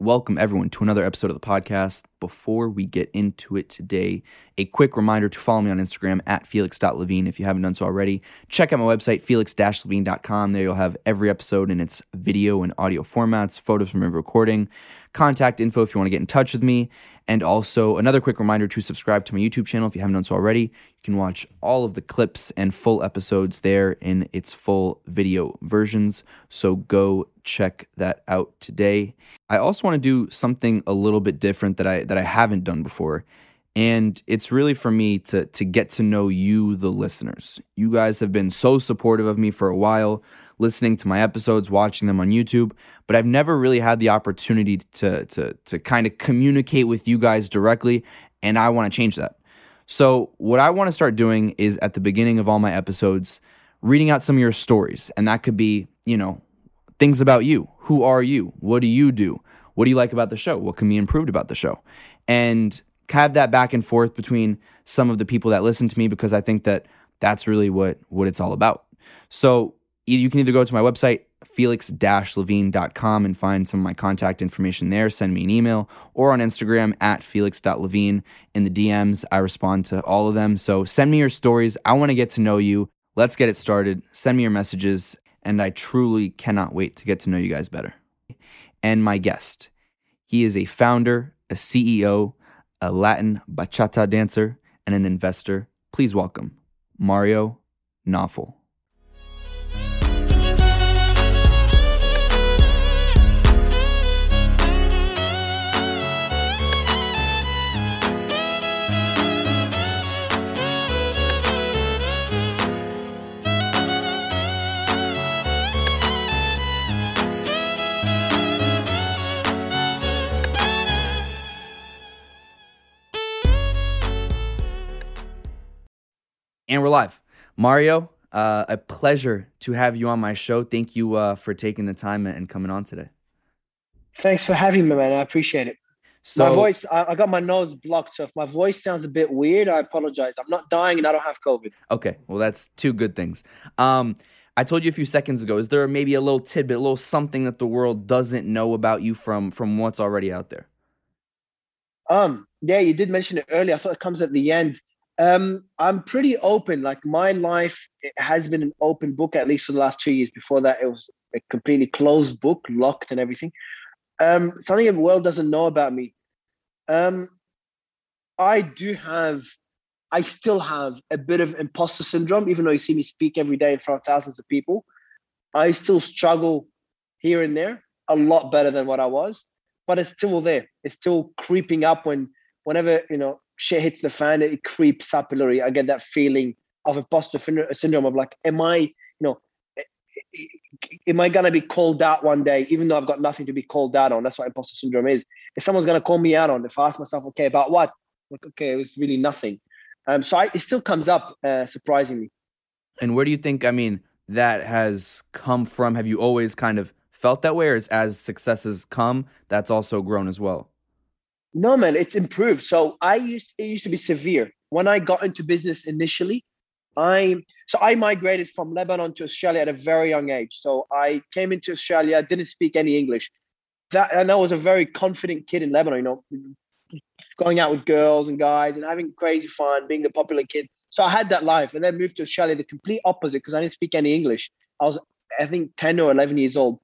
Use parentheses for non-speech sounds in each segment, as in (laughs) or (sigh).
welcome everyone to another episode of the podcast. Before we get into it today, a quick reminder to follow me on Instagram at felix.levine if you haven't done so already. Check out my website, felix-levine.com. There you'll have every episode in its video and audio formats, photos from every recording, contact info if you want to get in touch with me. And also, another quick reminder to subscribe to my YouTube channel if you haven't done so already. You can watch all of the clips and full episodes there in its full video versions. So go check that out today. I also want to do something a little bit different that I that I haven't done before. And it's really for me to to get to know you the listeners. You guys have been so supportive of me for a while listening to my episodes, watching them on YouTube, but I've never really had the opportunity to to to kind of communicate with you guys directly, and I want to change that. So, what I want to start doing is at the beginning of all my episodes, reading out some of your stories, and that could be, you know, things about you. Who are you? What do you do? What do you like about the show? What can be improved about the show? And have that back and forth between some of the people that listen to me because I think that that's really what what it's all about. So you can either go to my website, felix-levine.com and find some of my contact information there. Send me an email or on Instagram at felix.levine. In the DMs, I respond to all of them. So send me your stories. I want to get to know you. Let's get it started. Send me your messages. And I truly cannot wait to get to know you guys better. And my guest, he is a founder, a CEO, a Latin bachata dancer, and an investor. Please welcome Mario Nawfal. And we're live. Mario, uh, a pleasure to have you on my show. Thank you uh, for taking the time and coming on today. Thanks for having me, man. I appreciate it. So, my voice, I, I, got my nose blocked. So if my voice sounds a bit weird, I apologize. I'm not dying and I don't have COVID. Okay. Well, that's two good things. Um, I told you a few seconds ago, is there maybe a little tidbit, a little something that the world doesn't know about you from from what's already out there? Um, yeah, you did mention it earlier. I thought it comes at the end. Um, I'm pretty open. Like my life has been an open book at least for the last two years. Before that, it was a completely closed book, locked and everything. Um, something the world doesn't know about me. Um, I do have, I still have a bit of imposter syndrome, even though you see me speak every day in front of thousands of people. I still struggle here and there a lot better than what I was, but it's still there. It's still creeping up when, whenever you know shit hits the fan, it creeps up a little. I get that feeling of imposter syndrome of like, am I, you know, am I gonna be called out one day, even though I've got nothing to be called out on? That's what imposter syndrome is. If someone's gonna call me out on, if I ask myself, okay, about what? Like, okay, it was really nothing. Um, so I, it still comes up uh, surprisingly. And where do you think? I mean, that has come from. Have you always kind of felt that way, or as successes come, that's also grown as well? No, man, it's improved. So I used it used to be severe when I got into business initially. I so I migrated from Lebanon to Australia at a very young age. So I came into Australia, didn't speak any English. That and I was a very confident kid in Lebanon. You know, going out with girls and guys and having crazy fun, being the popular kid. So I had that life, and then moved to Australia, the complete opposite, because I didn't speak any English. I was, I think, ten or eleven years old,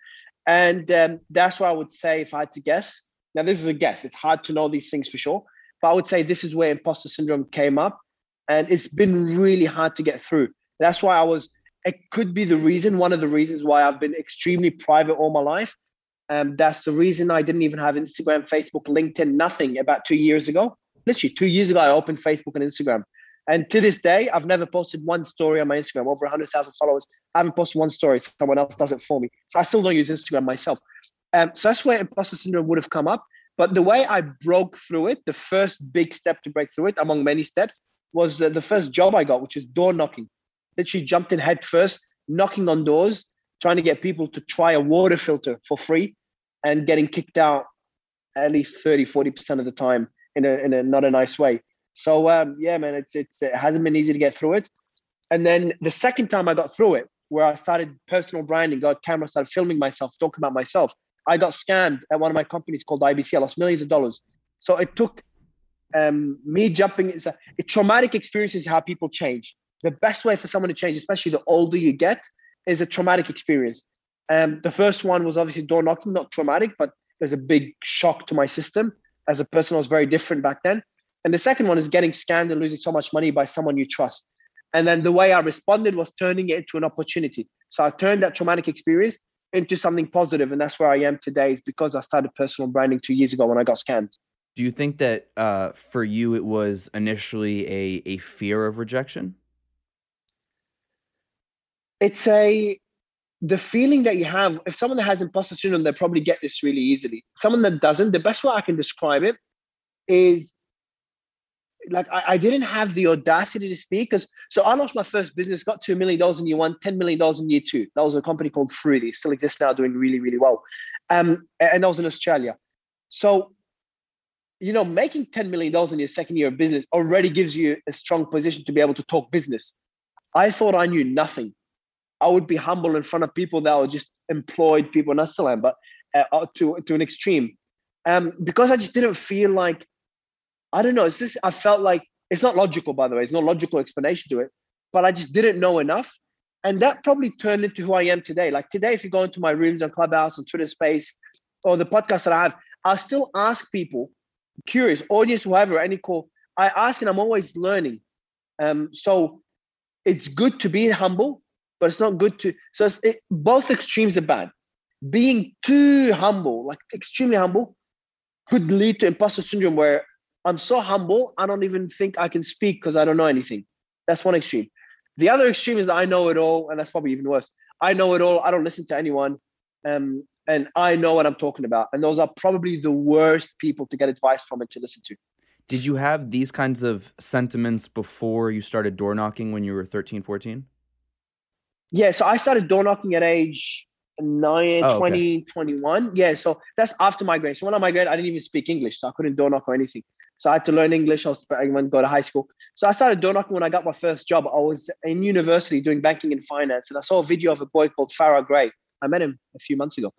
and um, that's what I would say if I had to guess. Now, this is a guess. It's hard to know these things for sure. But I would say this is where imposter syndrome came up. And it's been really hard to get through. That's why I was, it could be the reason, one of the reasons why I've been extremely private all my life. Um, that's the reason I didn't even have Instagram, Facebook, LinkedIn, nothing about two years ago. Literally, two years ago, I opened Facebook and Instagram. And to this day, I've never posted one story on my Instagram, over 100,000 followers. I haven't posted one story. Someone else does it for me. So I still don't use Instagram myself. Um, so that's where imposter syndrome would have come up. But the way I broke through it, the first big step to break through it, among many steps, was uh, the first job I got, which is door knocking. Literally jumped in head first, knocking on doors, trying to get people to try a water filter for free and getting kicked out at least 30, 40% of the time in a, in a not a nice way. So um, yeah, man, it's, it's, it hasn't been easy to get through it. And then the second time I got through it, where I started personal branding, got camera, started filming myself, talking about myself, I got scammed at one of my companies called IBC. I lost millions of dollars. So it took um, me jumping. It's a, a traumatic experience is how people change. The best way for someone to change, especially the older you get, is a traumatic experience. Um, the first one was obviously door knocking, not traumatic, but it was a big shock to my system. As a person, I was very different back then. And the second one is getting scammed and losing so much money by someone you trust. And then the way I responded was turning it into an opportunity. So I turned that traumatic experience into something positive, and that's where I am today. Is because I started personal branding two years ago when I got scammed. Do you think that uh, for you it was initially a a fear of rejection? It's a the feeling that you have. If someone that has imposter syndrome, they probably get this really easily. Someone that doesn't, the best way I can describe it is like I, I, didn't have the audacity to speak because so I launched my first business, got two million dollars in year one, $10 million in year two. That was a company called Fruity, still exists now, doing really, really well. Um, and that was in Australia. So, you know, making $10 million in your second year of business already gives you a strong position to be able to talk business. I thought I knew nothing. I would be humble in front of people that were just employed people, and I still am, but uh, to, to an extreme. Um, because I just didn't feel like I don't know. It's just I felt like it's not logical, by the way. It's no logical explanation to it, but I just didn't know enough. And that probably turned into who I am today. Like today, if you go into my rooms on Clubhouse, on Twitter Space, or the podcast that I have, I'll still ask people, curious, audience, whoever, any call, I ask and I'm always learning. Um, so it's good to be humble, but it's not good to. So it, both extremes are bad. Being too humble, like extremely humble, could lead to imposter syndrome where I'm so humble, I don't even think I can speak because I don't know anything. That's one extreme. The other extreme is I know it all, and that's probably even worse. I know it all. I don't listen to anyone, um, and I know what I'm talking about. And those are probably the worst people to get advice from and to listen to. Did you have these kinds of sentiments before you started door knocking when you were 13, 14? Yeah, so I started door knocking at age nine, oh, 20, okay. 21. Yeah, so that's after. So when I migrated, I didn't even speak English, so I couldn't door knock or anything. So I had to learn English. I was I went go to high school. So I started door knocking when I got my first job. I was in university doing banking and finance, and I saw a video of a boy called Farrah Gray. I met him a few months ago.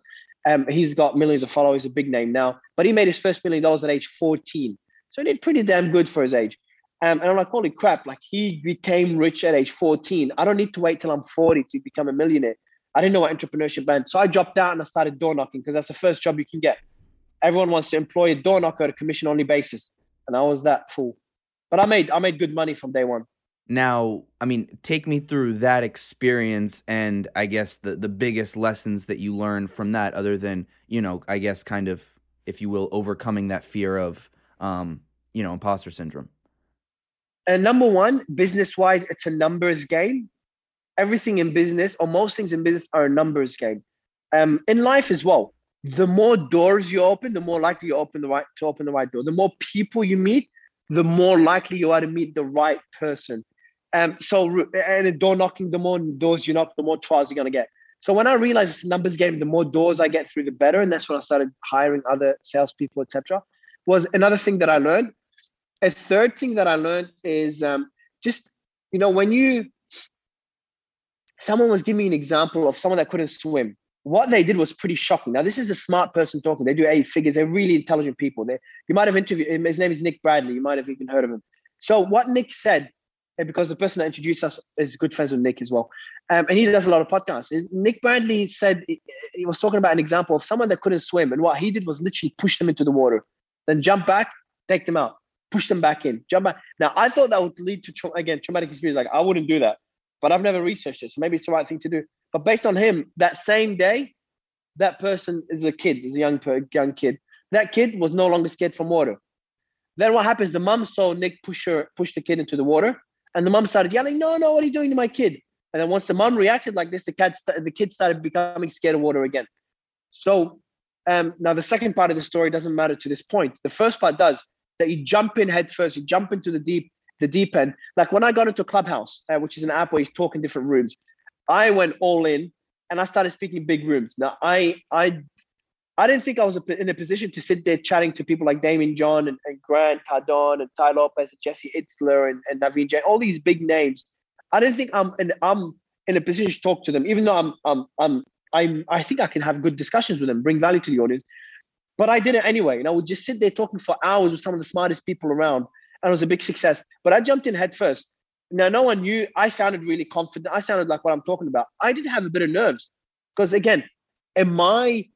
Um, he's got millions of followers, a big name now, but he made his first million dollars at age 14. So he did pretty damn good for his age. Um, and I'm like, holy crap, like he became rich at age 14. I don't need to wait till I'm 40 to become a millionaire. I didn't know what entrepreneurship meant. So I dropped out and I started door knocking because that's the first job you can get. Everyone wants to employ a door knocker at a commission only basis. And I was that fool. But I made I made good money from day one. Now, I mean, take me through that experience and I guess the the biggest lessons that you learned from that other than, you know, I guess kind of if you will overcoming that fear of um, you know, imposter syndrome. And number one, business wise, it's a numbers game everything in business or most things in business are a numbers game. Um, in life as well, the more doors you open, the more likely you open the right to open the right door. The more people you meet, the more likely you are to meet the right person. Um, so and door knocking, the more doors you knock, the more trials you're gonna get. So when I realized it's a numbers game, the more doors I get through, the better. And that's when I started hiring other salespeople, etc. Was another thing that I learned. A third thing that I learned is um, just you know when you someone was giving me an example of someone that couldn't swim. What they did was pretty shocking. Now, this is a smart person talking. They do eight figures. They're really intelligent people. They, you might have interviewed his name is Nick Bradley. You might have even heard of him. So, what Nick said, because the person that introduced us is good friends with Nick as well, um, and he does a lot of podcasts. Is Nick Bradley said he was talking about an example of someone that couldn't swim, and what he did was literally push them into the water, then jump back, take them out, push them back in, jump back. Now, I thought that would lead to tra- again traumatic experience. Like I wouldn't do that but I've never researched it. So maybe it's the right thing to do. But based on him, that same day, that person is a kid, is a young young kid. That kid was no longer scared from water. Then what happens? The mom saw Nick push her, push the kid into the water, and the mom started yelling, "No, no, what are you doing to my kid?" And then once the mom reacted like this, the cat, st- the kid started becoming scared of water again. So um, now the second part of the story doesn't matter to this point. The first part does that you jump in head first, you jump into the deep, the deep end. Like when I got into Clubhouse, uh, which is an app where you talk in different rooms, I went all in and I started speaking big rooms. Now I I I didn't think I was in a position to sit there chatting to people like Daymond John and, and Grant Cardone and Tai Lopez and Jesse Itzler and, and Naveen Jain, all these big names. I didn't think I'm in, I'm in a position to talk to them, even though I'm I'm I'm I'm I think I can have good discussions with them, bring value to the audience. But I did it anyway, and I would just sit there talking for hours with some of the smartest people around, and it was a big success. But I jumped in head first. Now, no one knew. I sounded really confident. I sounded like what I'm talking about. I did have a bit of nerves because, again, am I?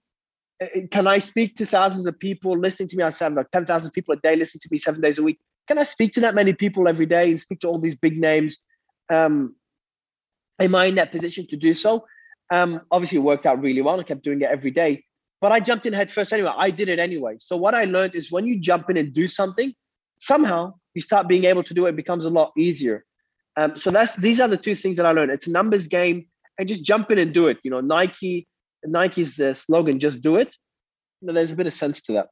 Eh, eh, can I speak to thousands of people listening to me? I sound like ten thousand people a day listening to me seven days a week. Can I speak to that many people every day and speak to all these big names? Um, am I in that position to do so? Um, obviously, it worked out really well. I kept doing it every day, but I jumped in head first anyway. I did it anyway. So what I learned is when you jump in and do something, somehow you start being able to do it. it becomes a lot easier. Um, so that's these are the two things that I learned. It's a numbers game, and just jump in and do it. You know, Nike, Nike's slogan, just do it. You know, there's a bit of sense to that.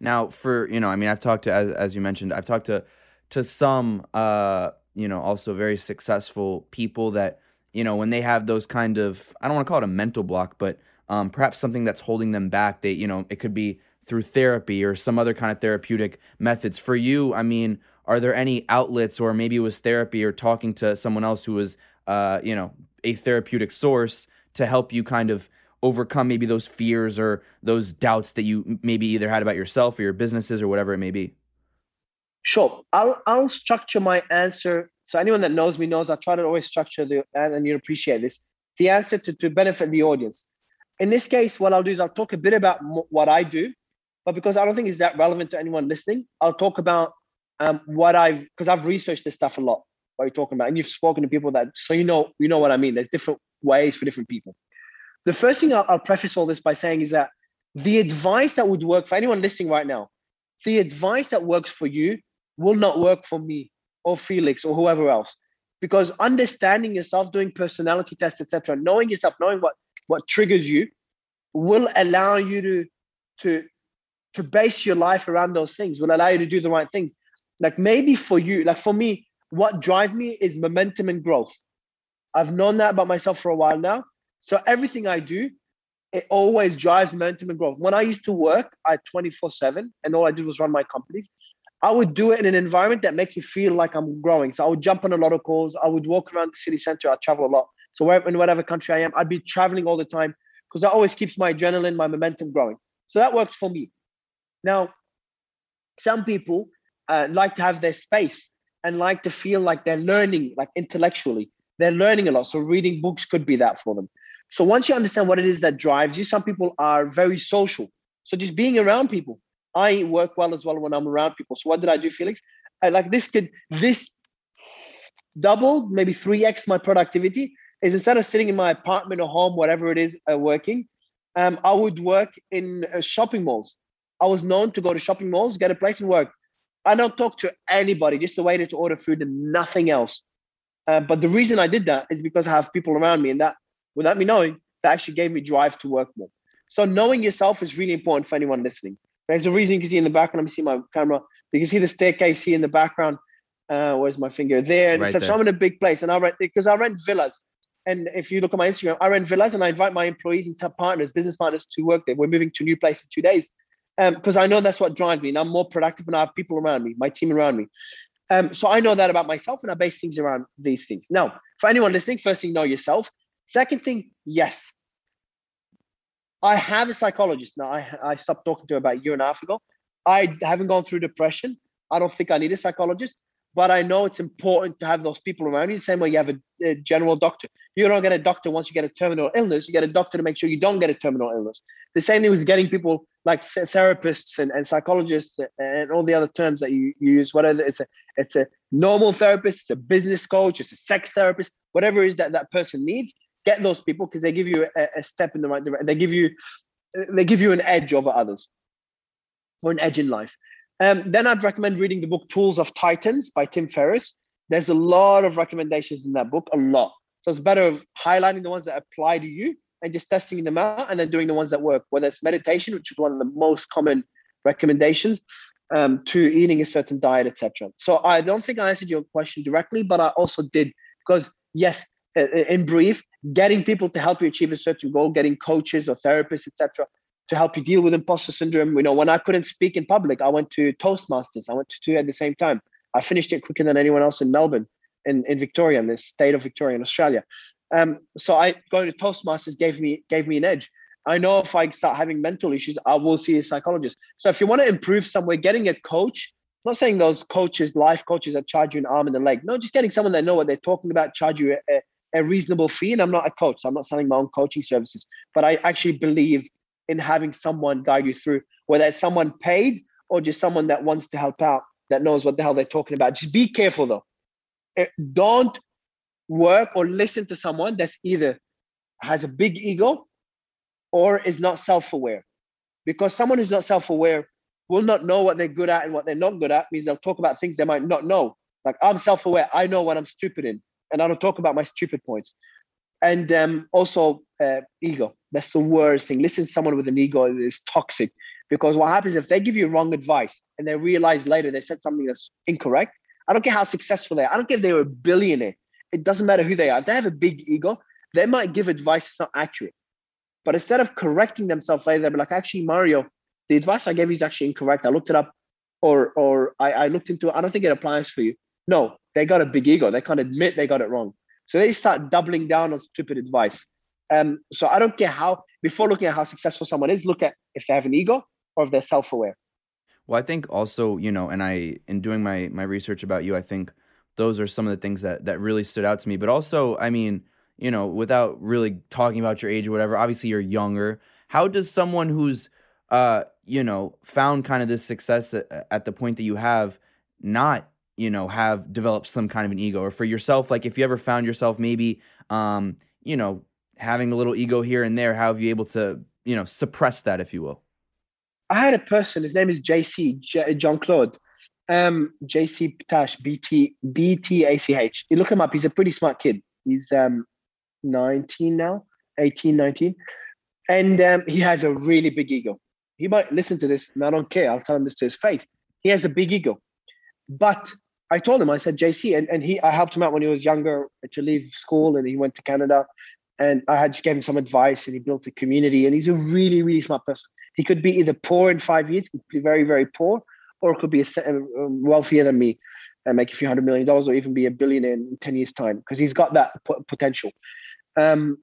Now, for you know, I mean, I've talked to as as you mentioned, I've talked to to some uh, you know, also very successful people that you know, when they have those kind of, I don't want to call it a mental block, but um, perhaps something that's holding them back. They, you know, it could be through therapy or some other kind of therapeutic methods. For you, I mean, are there any outlets, or maybe it was therapy or talking to someone else who was, uh, you know, a therapeutic source to help you kind of overcome maybe those fears or those doubts that you maybe either had about yourself or your businesses or whatever it may be? Sure. I'll I'll structure my answer. So anyone that knows me knows I try to always structure the and you appreciate this. The answer to, to benefit the audience. In this case, what I'll do is I'll talk a bit about what I do, but because I don't think it's that relevant to anyone listening, I'll talk about um, what I've because I've researched this stuff a lot. What you're talking about, and you've spoken to people that so you know you know what I mean. There's different ways for different people. The first thing I'll, I'll preface all this by saying is that the advice that would work for anyone listening right now, the advice that works for you will not work for me or Felix or whoever else. Because understanding yourself, doing personality tests, etc., knowing yourself, knowing what what triggers you, will allow you to to to base your life around those things. Will allow you to do the right things. Like maybe for you, like for me, what drives me is momentum and growth. I've known that about myself for a while now. So everything I do, it always drives momentum and growth. When I used to work, I 24 7 and all I did was run my companies. I would do it in an environment that makes me feel like I'm growing. So I would jump on a lot of calls. I would walk around the city center. I travel a lot. So wherever, in whatever country I am, I'd be traveling all the time because that always keeps my adrenaline, my momentum growing. So that works for me. Now, some people uh, like to have their space and like to feel like they're learning, like intellectually. They're learning a lot. So reading books could be that for them. So once you understand what it is that drives you, some people are very social. So just being around people, I work well as well when I'm around people. So what did I do, Felix? I, like this could this doubled maybe 3x my productivity is instead of sitting in my apartment or home whatever it is uh, working um, i would work in uh, shopping malls i was known to go to shopping malls get a place and work i don't talk to anybody just a waiter to order food and nothing else uh, but the reason i did that is because i have people around me and that without me knowing that actually gave me drive to work more so knowing yourself is really important for anyone listening there's a reason you can see in the background. Let me see my camera. You can see the staircase here in the background. Uh, where's my finger? There. And right there. So I'm in a big place, and I rent because I rent villas. And if you look at my Instagram, I rent villas, and I invite my employees and partners, business partners, to work there. We're moving to a new place in two days, because um, I know that's what drives me, and I'm more productive, when I have people around me, my team around me. Um, so I know that about myself, and I base things around these things. Now, for anyone listening, first thing, know yourself. Second thing, yes, I have a psychologist now. I, I stopped talking to her about a year and a half ago. I haven't gone through depression. I don't think I need a psychologist, but I know it's important to have those people around you. The same way you have a, a, general doctor. You don't get a doctor once you get a terminal illness. You get a doctor to make sure you don't get a terminal illness. The same thing with getting people like th- therapists and, and psychologists and all the other terms that you, you use. Whether it's a it's a normal therapist, it's a business coach, it's a sex therapist, whatever it is that that person needs get those people because they give you a, a, step in the right direction. They give you they give you an edge over others, or an edge in life. Um, then I'd recommend reading the book Tools of Titans by Tim Ferriss. There's a lot of recommendations in that book, a lot. So it's better of highlighting the ones that apply to you and just testing them out and then doing the ones that work, whether it's meditation, which is one of the most common recommendations, um, to eating a certain diet, etc. So I don't think I answered your question directly, but I also did because yes, in brief, getting people to help you achieve a certain goal, getting coaches or therapists, etc., to help you deal with imposter syndrome. You know, when I couldn't speak in public, I went to Toastmasters. I went to two at the same time. I finished it quicker than anyone else in Melbourne, in, in Victoria, in the state of Victoria in Australia. Um, so I going to Toastmasters gave me gave me an edge. I know if I start having mental issues, I will see a psychologist. So if you want to improve somewhere, getting a coach, I'm not saying those coaches, life coaches that charge you an arm and a leg. No, just getting someone that know what they're talking about, charge you a, a reasonable fee. And I'm not a coach, so I'm not selling my own coaching services, but I actually believe in having someone guide you through, whether it's someone paid or just someone that wants to help out, that knows what the hell they're talking about. Just be careful though. Eh, don't work or listen to someone that's either has a big ego or is not self-aware. Because someone who's not self-aware will not know what they're good at and what they're not good at means they'll talk about things they might not know. Like I'm self-aware, I know what I'm stupid in, and I don't talk about my stupid points. And um, also uh, ego. That's the worst thing. Listen to someone with an ego is toxic because what happens if they give you wrong advice and they realize later they said something that's incorrect. I don't care how successful they are. I don't care if they were a billionaire. It doesn't matter who they are. If they have a big ego, they might give advice that's not accurate. But instead of correcting themselves later, they'll be like, actually, Mario, the advice I gave you is actually incorrect. I looked it up or or I, I looked into it. I don't think it applies for you. No, they got a big ego. They can't admit they got it wrong. So they start doubling down on stupid advice. Um, so I don't care how, before looking at how successful someone is, look at if they have an ego or if they're self-aware. Well, I think also, you know, and I in doing my my research about you, I think those are some of the things that that really stood out to me. But also, I mean, you know, without really talking about your age or whatever, obviously you're younger. How does someone who's uh, you know, found kind of this success at, at the point that you have not, you know, have developed some kind of an ego or for yourself, like if you ever found yourself maybe um, you know, having a little ego here and there, how have you able to, you know, suppress that, if you will? I had a person, his name is JC, John Claude, um, JC Tash, BT, BTACH. You look him up, he's a pretty smart kid. He's um, 19 now, 18, 19. And um, he has a really big ego. He might listen to this, and I don't care. I'll tell him this to his face. He has a big ego. But I told him, I said, JC, and, and he I helped him out when he was younger to leave school and he went to Canada. And I had just gave him some advice and he built a community. And he's a really, really smart person. He could be either poor in five years, could be very, very poor, or could be a, um, wealthier than me and make a few hundred million dollars or even be a billionaire in 10 years' time because he's got that potential. Um,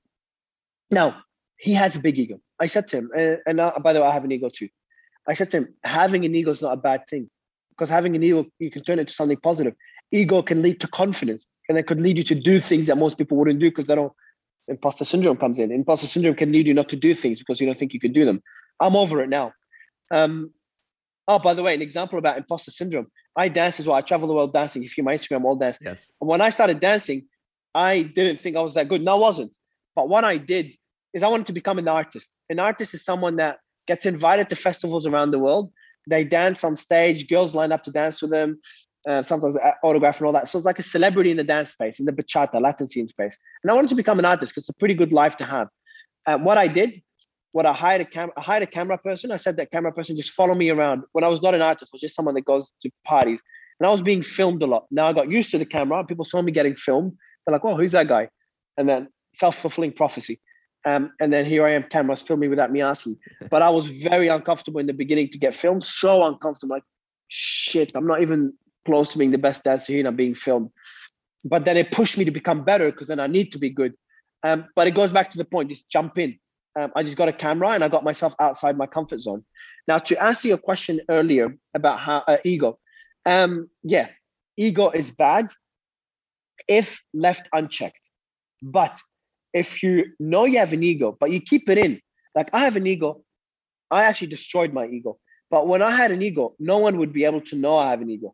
now, he has a big ego. I said to him, and, and uh, by the way, I have an ego too. I said to him, having an ego is not a bad thing because having an ego, you can turn it to something positive. Ego can lead to confidence and it could lead you to do things that most people wouldn't do because they don't. Imposter syndrome comes in. Imposter syndrome can lead you not to do things because you don't think you can do them. I'm over it now. Um, oh, by the way, an example about imposter syndrome. I dance as well. I travel the world dancing. If you my Instagram, all dance. Yes. And when I started dancing, I didn't think I was that good. No, I wasn't. But what I did is I wanted to become an artist. An artist is someone that gets invited to festivals around the world. They dance on stage, girls line up to dance with them, uh, sometimes autograph and all that. So it's like a celebrity in the dance space, in the bachata, Latin scene space. And I wanted to become an artist because it's a pretty good life to have. Uh, what I did, what I hired a cam, I hired a camera person. I said that camera person just follow me around. When I was not an artist, I was just someone that goes to parties, and I was being filmed a lot. Now I got used to the camera. People saw me getting filmed. They're like, "Oh, who's that guy?" And then self fulfilling prophecy. Um, and then here I am, cameras filming without me asking. (laughs) But I was very uncomfortable in the beginning to get filmed. So uncomfortable, like shit. I'm not even close to being the best dancer here, and I'm being filmed. But then it pushed me to become better because then I need to be good. Um, but it goes back to the point: just jump in. Um, I just got a camera and I got myself outside my comfort zone. Now, to answer your question earlier about how uh, ego, um, yeah, ego is bad if left unchecked. But if you know you have an ego, but you keep it in, like I have an ego, I actually destroyed my ego. But when I had an ego, no one would be able to know I have an ego.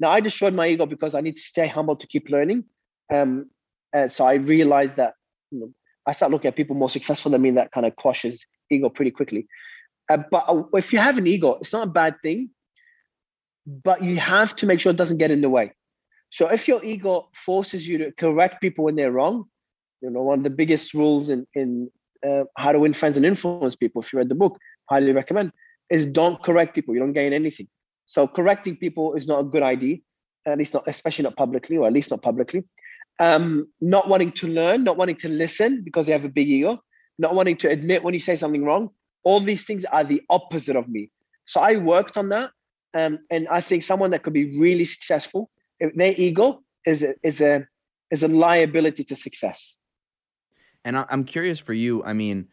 Now I destroyed my ego because I need to stay humble to keep learning. Um, and so I realized that you know, I start looking at people more successful than me. That kind of quashes ego pretty quickly. Uh, but uh, if you have an ego, it's not a bad thing, but you have to make sure it doesn't get in the way. So if your ego forces you to correct people when they're wrong, you know, one of the biggest rules in in uh, how to win friends and influence people. If you read the book, highly recommend is don't correct people. You don't gain anything. So correcting people is not a good idea, at least not, especially not publicly, or at least not publicly. Um, not wanting to learn, not wanting to listen because they have a big ego, not wanting to admit when you say something wrong. All these things are the opposite of me. So I worked on that, um, and I think someone that could be really successful, their ego is a, is a is a liability to success. And I, am curious for you. I mean,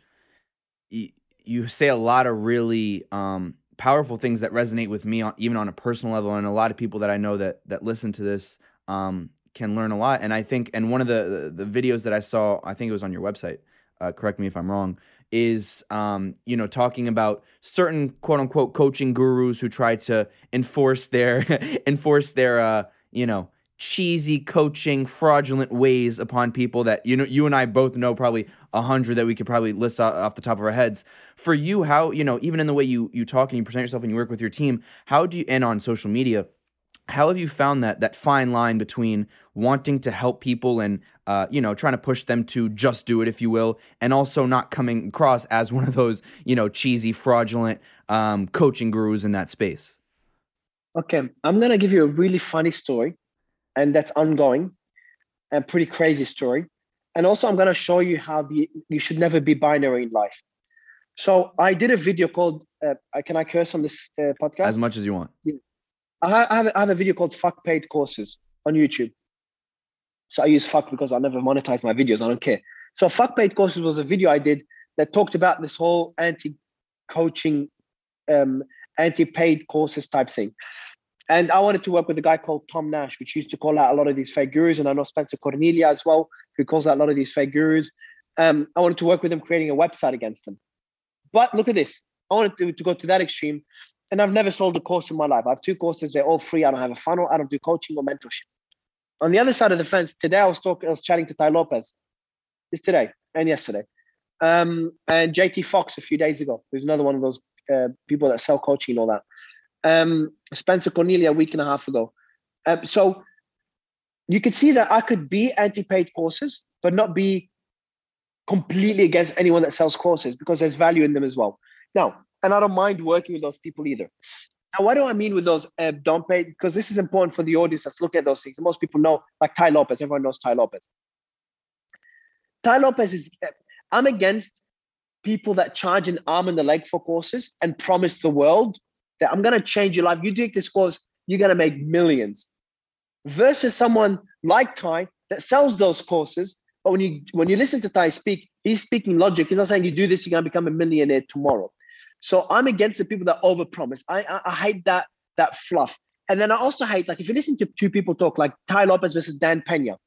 you, you say a lot of really um, powerful things that resonate with me, on, even on a personal level, and a lot of people that I know that that listen to this um, can learn a lot. And I think, and one of the the videos that I saw, I think it was on your website. Uh, correct me if I'm wrong. Is um, you know talking about certain quote unquote coaching gurus who try to enforce their (laughs) enforce their uh, you know cheesy coaching fraudulent ways upon people that you know you and I both know probably a hundred that we could probably list off the top of our heads for you how you know even in the way you you talk and you present yourself and you work with your team how do you and on social media how have you found that that fine line between wanting to help people and uh, you know trying to push them to just do it if you will and also not coming across as one of those you know cheesy fraudulent um, coaching gurus in that space okay i'm gonna give you a really funny story and that's ongoing and pretty crazy story. And also, I'm going to show you how the you should never be binary in life. So I did a video called uh, "Can I curse on this uh, podcast?" As much as you want. Yeah. I have, I have a video called "Fuck Paid Courses" on YouTube. So I use "fuck" because I never monetize my videos. I don't care. So "Fuck Paid Courses" was a video I did that talked about this whole anti-coaching, um, anti-paid courses type thing. And I wanted to work with a guy called Tom Nash, which used to call out a lot of these fake gurus. And I know Spencer Cornelia as well, who calls out a lot of these fake gurus. Um, I wanted to work with him creating a website against them. But look at this. I wanted to, to go to that extreme. And I've never sold a course in my life. I have two courses, they're all free. I don't have a funnel, I don't do coaching or mentorship. On the other side of the fence, today I was talking, I was chatting to Tai Lopez. This today and yesterday. Um, and JT Fox a few days ago, who's another one of those uh, people that sell coaching and all that um, Spencer Cornelia a week and a half ago. Um, so you could see that I could be anti-paid courses, but not be completely against anyone that sells courses because there's value in them as well. Now, and I don't mind working with those people either. Now, what do I mean with those uh, don't pay? Because this is important for the audience that's looking at those things. Most people know, like Tai Lopez. Everyone knows Tai Lopez. Tai Lopez is. I'm against people that charge an arm and a leg for courses and promise the world that I'm going to change your life. You take this course, you're going to make millions. Versus someone like Tai that sells those courses. But when you when you listen to Tai speak, he's speaking logic. He's not saying you do this, you're going to become a millionaire tomorrow. So I'm against the people that overpromise. I, I, I hate that that fluff. And then I also hate like if you listen to two people talk like Tai Lopez versus Dan Pena.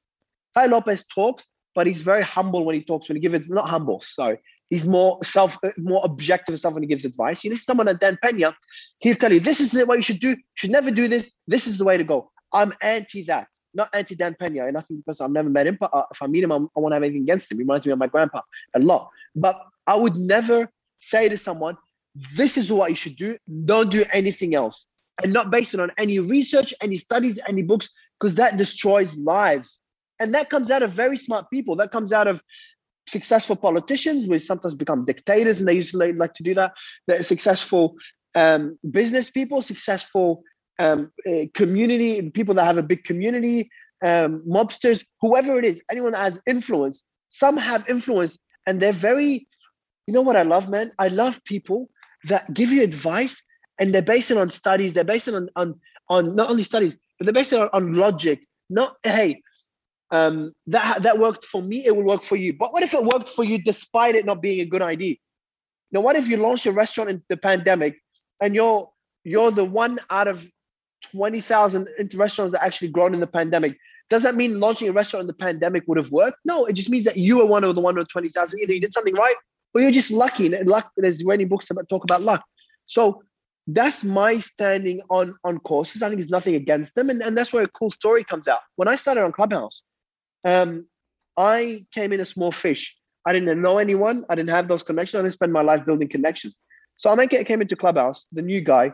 Tai Lopez talks, but he's very humble when he talks. When he gives it, not humble, sorry. He's more self, more objective and stuff when he gives advice. You know, someone like Dan Pena, he'll tell you, this is the way you should do, should never do this. This is the way to go. I'm anti that, not anti Dan Pena. And nothing because I've never met him, but uh, if I meet him, I'm, I won't have anything against him. He reminds me of my grandpa a lot. But I would never say to someone, this is what you should do. Don't do anything else. And not based on any research, any studies, any books, because that destroys lives. And that comes out of very smart people. That comes out of successful politicians which sometimes become dictators, and they usually like to do that. Successful um, business people, successful um, uh, community people that have a big community, um, mobsters, whoever it is, anyone that has influence. Some have influence, and they're very. You know what I love, man? I love people that give you advice, and they're based on studies. They're based on on on not only studies, but they're based on, on logic. Not hey, um, that that worked for me, it will work for you. But what if it worked for you despite it not being a good idea? Now, what if you launch a restaurant in the pandemic and you're you're the one out of twenty thousand restaurants that actually grown in the pandemic? Does that mean launching a restaurant in the pandemic would have worked? No, it just means that you were one of the one of twenty thousand. Either you did something right, or you're just lucky. Luck, there's many books about talk about luck. So that's my standing on on courses. I think there's nothing against them, and, and that's where a cool story comes out. When I started on Clubhouse, um, I came in a small fish. I didn't know anyone. I didn't have those connections. I didn't spend my life building connections. So I came into Clubhouse, the new guy,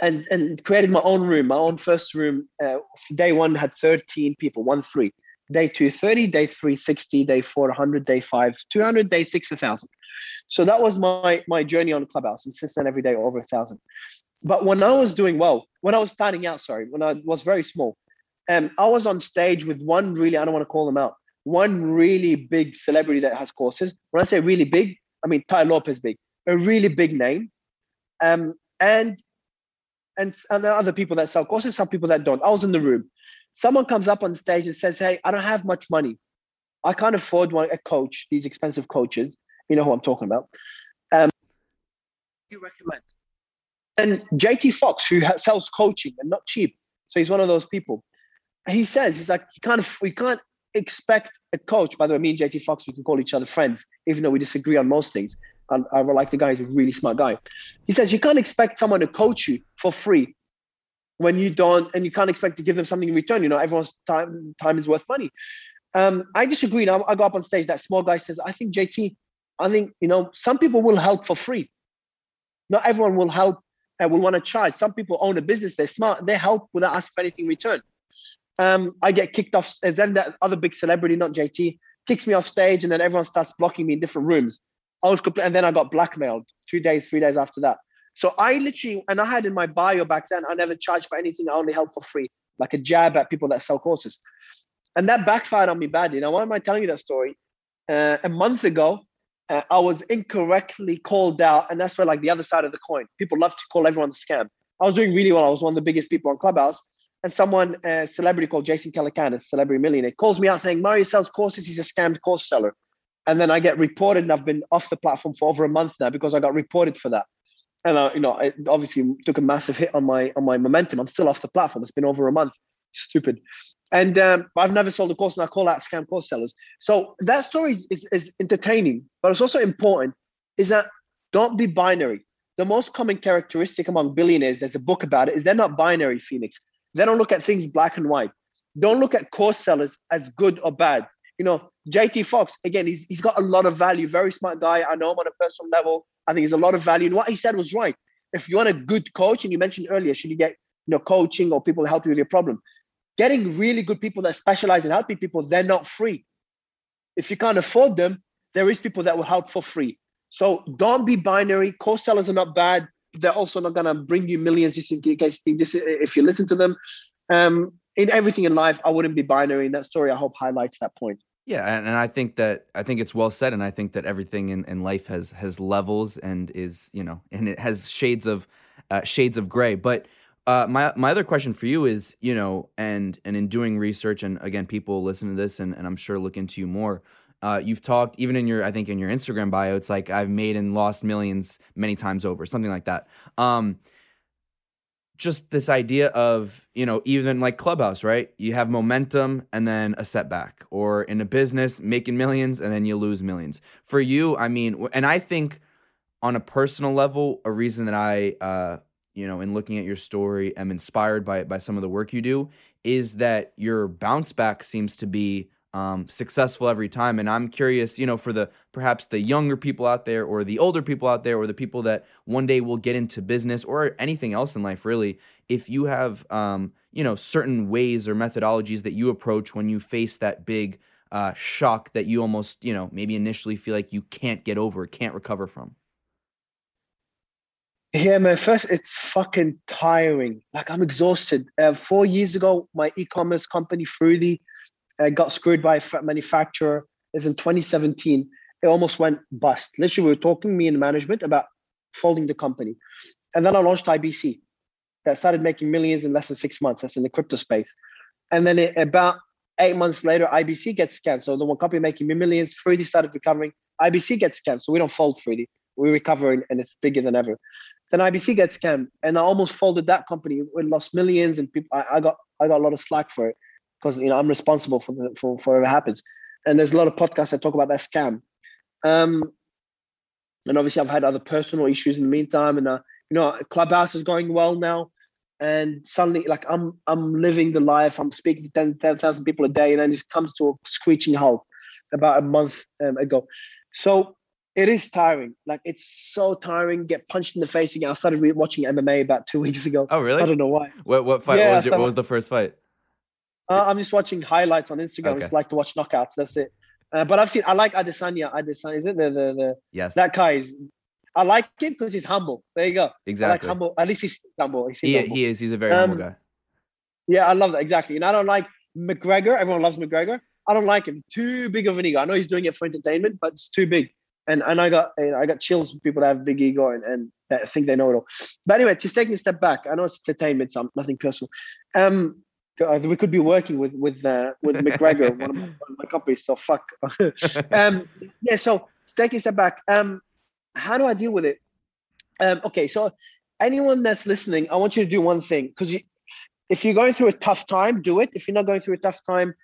and and created my own room, my own first room. Uh, day one had 13 people, one three. Day 230, Day 360, Day 400, Day five, 200. Day six, 1,000. So that was my my journey on Clubhouse. And since then, every day over a thousand. But when I was doing well, when I was starting out, sorry, when I was very small, um, I was on stage with one really, I don't want to call them out, one really big celebrity that has courses. When I say really big, I mean Tai Lopez big, a really big name. Um, and and and there are other people that sell courses, some people that don't. I was in the room. Someone comes up on stage and says, Hey, I don't have much money. I can't afford one a coach, these expensive coaches. You know who I'm talking about. Um, you recommend? And JT Fox, who sells coaching and not cheap, so he's one of those people. He says he's like you can't we can't expect a coach. By the way, me and JT Fox we can call each other friends, even though we disagree on most things. I, I like the guy; he's a really smart guy. He says you can't expect someone to coach you for free when you don't, and you can't expect to give them something in return. You know, everyone's time time is worth money. Um, I disagree. I, I go up on stage. That small guy says, "I think JT, I think you know, some people will help for free. Not everyone will help and will want to charge. Some people own a business, they're smart, they help without asking for anything in return. Um, I get kicked off, and then that other big celebrity, not JT, kicks me off stage, and then everyone starts blocking me in different rooms. I was completely and then I got blackmailed two days, three days after that. So I literally, and I had in my bio back then, I never charged for anything. I only help for free, like a jab at people that sell courses. And that backfired on me badly. Now, why am I telling you that story? Uh, a month ago, uh, I was incorrectly called out, and that's where like the other side of the coin. People love to call everyone a scam. I was doing really well. I was one of the biggest people on Clubhouse, and someone, a celebrity called Jason Calacanis, celebrity millionaire, calls me out saying Mario sells courses. He's a scammed course seller, and then I get reported, and I've been off the platform for over a month now because I got reported for that. And I, you know, it obviously took a massive hit on my on my momentum. I'm still off the platform. It's been over a month. Stupid. And um, I've never sold a course, and I call out scam course sellers. So that story is, is, is entertaining, but it's also important. Is that don't be binary. The most common characteristic among billionaires, there's a book about it, is they're not binary, Phoenix. They don't look at things black and white. Don't look at course sellers as good or bad. You know, JT Fox, again, he's, he's got a lot of value, very smart guy. I know him on a personal level. I think he's a lot of value. And what he said was right. If you want a good coach, and you mentioned earlier, should you get you know coaching or people help you with your problem? getting really good people that specialize in helping people, they're not free. If you can't afford them, there is people that will help for free. So don't be binary. Course sellers are not bad. They're also not gonna bring you millions just in case just if you listen to them. Um, in everything in life, I wouldn't be binary. And that story, I hope, highlights that point. Yeah, and, and I think that I think it's well said, and I think that everything in, in life has has levels and is you know, and it has shades of uh, shades of gray. But uh, my my other question for you is, you know, and and in doing research, and again, people listen to this, and, and I'm sure look into you more. Uh, you've talked even in your, I think in your Instagram bio, it's like I've made and lost millions many times over, something like that. Um, just this idea of you know even like clubhouse right? You have momentum and then a setback. Or in a business making millions and then you lose millions. For you i mean and i think on a personal level a reason that i uh, you know, in looking at your story, am inspired by by some of the work you do, is that your bounce back seems to be um, successful every time. And I'm curious, you know, for the perhaps the younger people out there, or the older people out there, or the people that one day will get into business or anything else in life, really, if you have, um, you know, certain ways or methodologies that you approach when you face that big uh, shock that you almost, you know, maybe initially feel like you can't get over, can't recover from. Yeah, man. First, it's fucking tiring. Like I'm exhausted. Uh, four years ago, my e-commerce company Fruity uh, got screwed by a manufacturer. It's in 2017. It almost went bust. Literally, we were talking me and management about folding the company, and then I launched IBC. That started making millions in less than six months. That's in the crypto space, and then it, about eight months later, IBC gets scammed So the one company making millions, Fruity started recovering. IBC gets scammed so we don't fold Fruity. We recover and it's bigger than ever. Then IBC gets scammed, and I almost folded that company. We lost millions, and people. I, I got I got a lot of slack for it because you know I'm responsible for the, for for whatever happens. And there's a lot of podcasts that talk about that scam. Um, and obviously I've had other personal issues in the meantime, and uh, you know Clubhouse is going well now, and suddenly like I'm I'm living the life. I'm speaking to 10,000 10, people a day, and then it comes to a screeching halt about a month um, ago. So it is tiring. Like it's so tiring. Get punched in the face again. I started re- watching MMA about two weeks ago. Oh, really? I don't know why. What what fight? Yeah, what, was your, what was the first fight? Uh, I'm just watching highlights on Instagram. Okay. I just like to watch knockouts. That's it. Uh, but I've seen. I like Adesanya. Adesanya is it the the, the yes that guy is. I like him because he's humble. There you go. Exactly. I like humble. At least he's humble. He's he, humble. he is. He's a very um, humble guy. Yeah, I love that exactly. And I don't like McGregor. Everyone loves McGregor. I don't like him. Too big of an ego. I know he's doing it for entertainment, but it's too big and and I got you know, I got chills with people that have big ego and, and that think they know it all. But anyway, just taking a step back, I know it's entertainment, so I'm nothing personal. Um, We could be working with with uh, with McGregor, one, of my, one of my companies. So fuck. (laughs) um, yeah. So taking a step back. Um, how do I deal with it? Um, okay. So anyone that's listening, I want you to do one thing because if you're going through a tough time, do it. If you're not going through a tough time,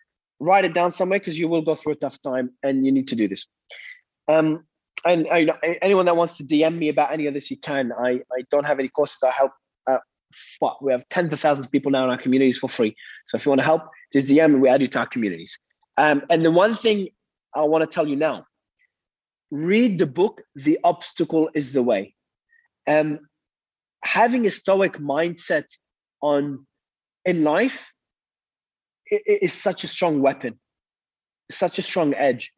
write it down somewhere because you will go through a tough time and you need to do this. Um, and I, anyone that wants to DM me about any of this, you can. I, I don't have any courses. I help. We have tens of thousands of people now in our communities for free. So if you want to help, just DM me. We add you to our communities. Um, and the one thing I want to tell you now: read the book. The obstacle is the way. Um, having a stoic mindset on in life is such a strong weapon, such a strong edge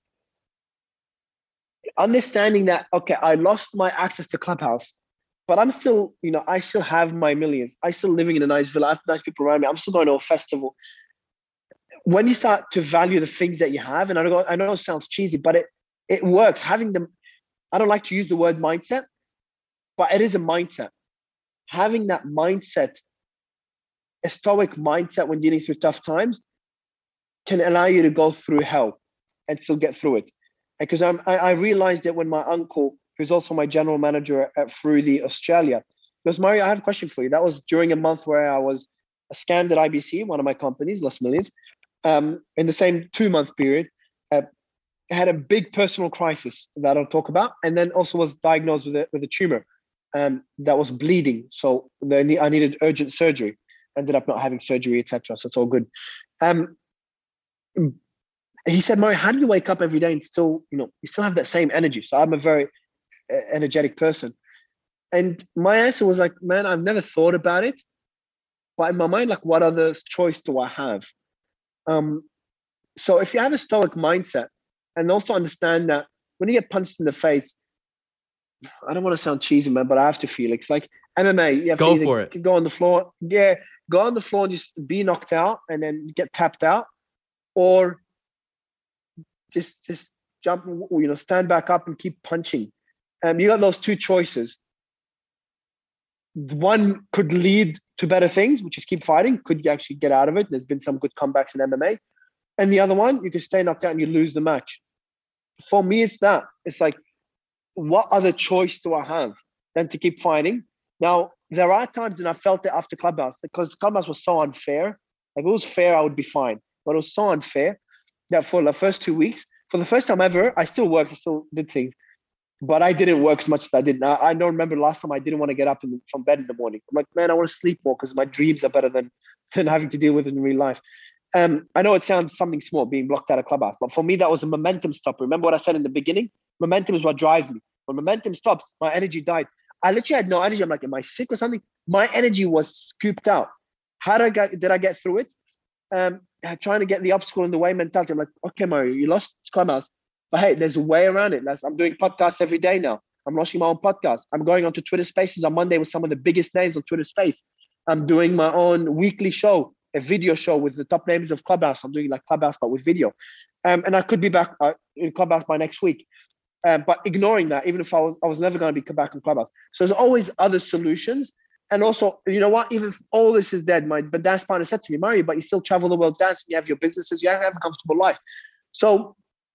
understanding that okay i lost my access to clubhouse but i'm still you know i still have my millions. I still living in a nice villa. I have nice people around me. I'm still going to a festival. When you start to value the things that you have and i know i know it sounds cheesy but it it works. Having them i don't like to use the word mindset but it is a mindset. Having that mindset a stoic mindset when dealing through tough times can allow you to go through hell and still get through it. Because I'm, I realized that when my uncle, who's also my general manager at Fruity Australia, goes, Mario, I have a question for you. That was during a month where I was scanned at IBC, one of my companies, Lost Millions, um, in the same two month period. Uh, had a big personal crisis that I'll talk about, and then also was diagnosed with a, with a tumor um, that was bleeding. So I needed urgent surgery. Ended up not having surgery, etc. So it's all good. Um, he said, Mario, how do you wake up every day and still, you know, you still have that same energy? So I'm a very energetic person. And my answer was like, man, I've never thought about it. But in my mind, like, what other choice do I have? Um, so if you have a stoic mindset and also understand that when you get punched in the face, I don't want to sound cheesy, man, but I have to feel it's like MMA. You have go to for it. Go on the floor. Yeah, go on the floor and just be knocked out and then get tapped out. Or just just jump, you know, stand back up and keep punching. Um, you got those two choices. One could lead to better things, which is keep fighting. Could you actually get out of it? There's been some good comebacks in MMA. And the other one, you can stay knocked out and you lose the match. For me, it's that. It's like, what other choice do I have than to keep fighting? Now, there are times when I felt it after Clubhouse because Clubhouse was so unfair. Like, it was fair, I would be fine. But it was so unfair that for the first two weeks, for the first time ever, I still worked, I still did things, but I didn't work as much as I did. Now, I don't remember last time I didn't want to get up from bed in the morning. I'm like, man, I want to sleep more because my dreams are better than (laughs) than having to deal with it in real life. Um, I know it sounds something small being blocked out of clubhouse, but for me that was a momentum stop. Remember what I said in the beginning? Momentum is what drives me. When momentum stops, my energy died. I literally had no energy. I'm like, am I sick or something? My energy was scooped out. How did I get, did I get through it? Um, trying to get the obstacle in the way mentality. I'm like, okay, Mario, you lost Clubhouse, but hey, there's a way around it. I'm doing podcasts every day now. I'm launching my own podcast. I'm going onto Twitter Spaces on Monday with some of the biggest names on Twitter Space. I'm doing my own weekly show, a video show with the top names of Clubhouse. I'm doing like Clubhouse but with video, um, and I could be back uh, in Clubhouse by next week. Um, but ignoring that, even if I was, I was never going to be back in Clubhouse. So there's always other solutions and also, you know what? Even if all this is dead, my but dance partner said to me, Mario, but you still travel the world dancing, you have your businesses, you have a comfortable life. So